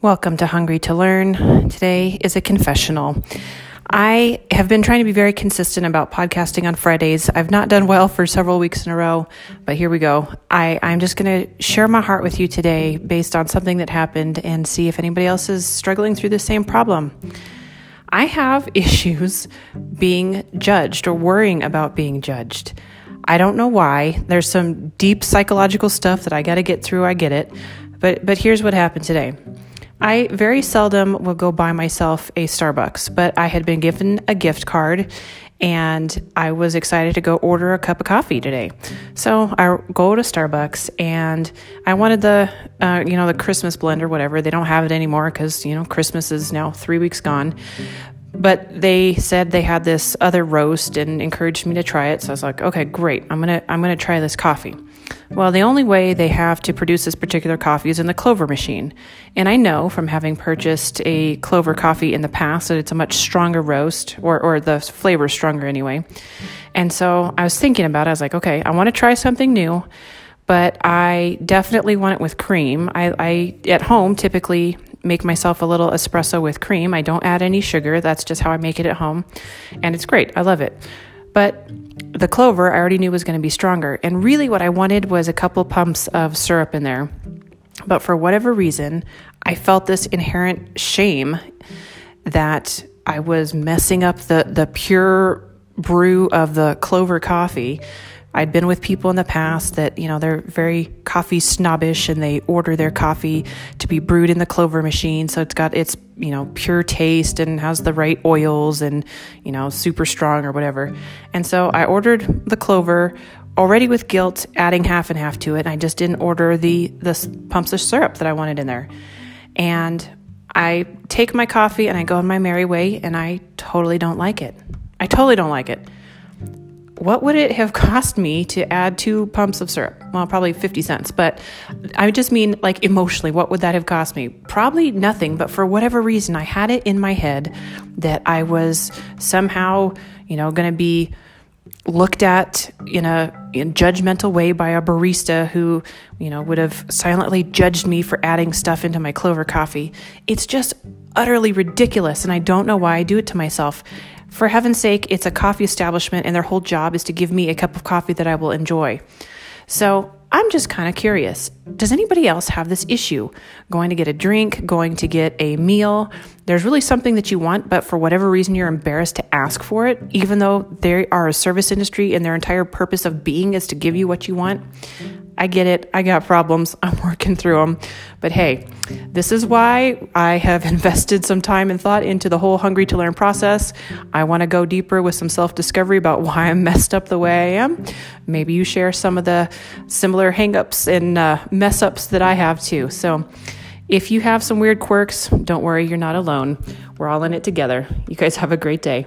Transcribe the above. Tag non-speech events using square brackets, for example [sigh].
Welcome to Hungry to Learn. Today is a confessional. I have been trying to be very consistent about podcasting on Fridays. I've not done well for several weeks in a row, but here we go. I, I'm just going to share my heart with you today based on something that happened and see if anybody else is struggling through the same problem. I have [laughs] issues being judged or worrying about being judged. I don't know why. There's some deep psychological stuff that I got to get through. I get it. But but here's what happened today. I very seldom will go buy myself a Starbucks, but I had been given a gift card and I was excited to go order a cup of coffee today. So I go to Starbucks and I wanted the, uh, you know, the Christmas blend or whatever. They don't have it anymore because, you know, Christmas is now three weeks gone. But they said they had this other roast and encouraged me to try it. So I was like, okay, great. I'm to, I'm to try this coffee. Well, the only way they have to produce this particular coffee is in the Clover machine. And I know from having purchased a Clover coffee in the past that it's a much stronger roast, or, or the flavor is stronger anyway. And so I was thinking about it. I was like, okay, I want to try something new, but I definitely want it with cream. I, I at home typically make myself a little espresso with cream. I don't add any sugar. That's just how I make it at home. And it's great. I love it. But the clover I already knew was going to be stronger. And really, what I wanted was a couple pumps of syrup in there. But for whatever reason, I felt this inherent shame that I was messing up the, the pure brew of the clover coffee I'd been with people in the past that, you know, they're very coffee snobbish and they order their coffee to be brewed in the clover machine. So it's got its, you know, pure taste and has the right oils and, you know, super strong or whatever. And so I ordered the clover already with guilt, adding half and half to it. And I just didn't order the, the pumps of syrup that I wanted in there. And I take my coffee and I go on my merry way and I totally don't like it. I totally don't like it what would it have cost me to add two pumps of syrup? Well, probably 50 cents, but I just mean like emotionally, what would that have cost me? Probably nothing, but for whatever reason, I had it in my head that I was somehow, you know, going to be looked at in a, in judgmental way by a barista who, you know, would have silently judged me for adding stuff into my clover coffee. It's just utterly ridiculous, and I don't know why I do it to myself. For heaven's sake, it's a coffee establishment, and their whole job is to give me a cup of coffee that I will enjoy. So I'm just kind of curious. Does anybody else have this issue? Going to get a drink, going to get a meal. There's really something that you want, but for whatever reason, you're embarrassed to ask for it, even though they are a service industry and their entire purpose of being is to give you what you want. I get it. I got problems. [laughs] I'm working through them. But hey, this is why I have [laughs] invested some time and thought into the whole Hungry to Learn process. I want to go deeper with some self discovery about [laughs] why I'm messed up the way I am. Maybe you share some of the similar hangups and uh, mess ups that I have too. So if you have some weird quirks, don't worry, you're not alone. We're all in it together. You guys have a great day.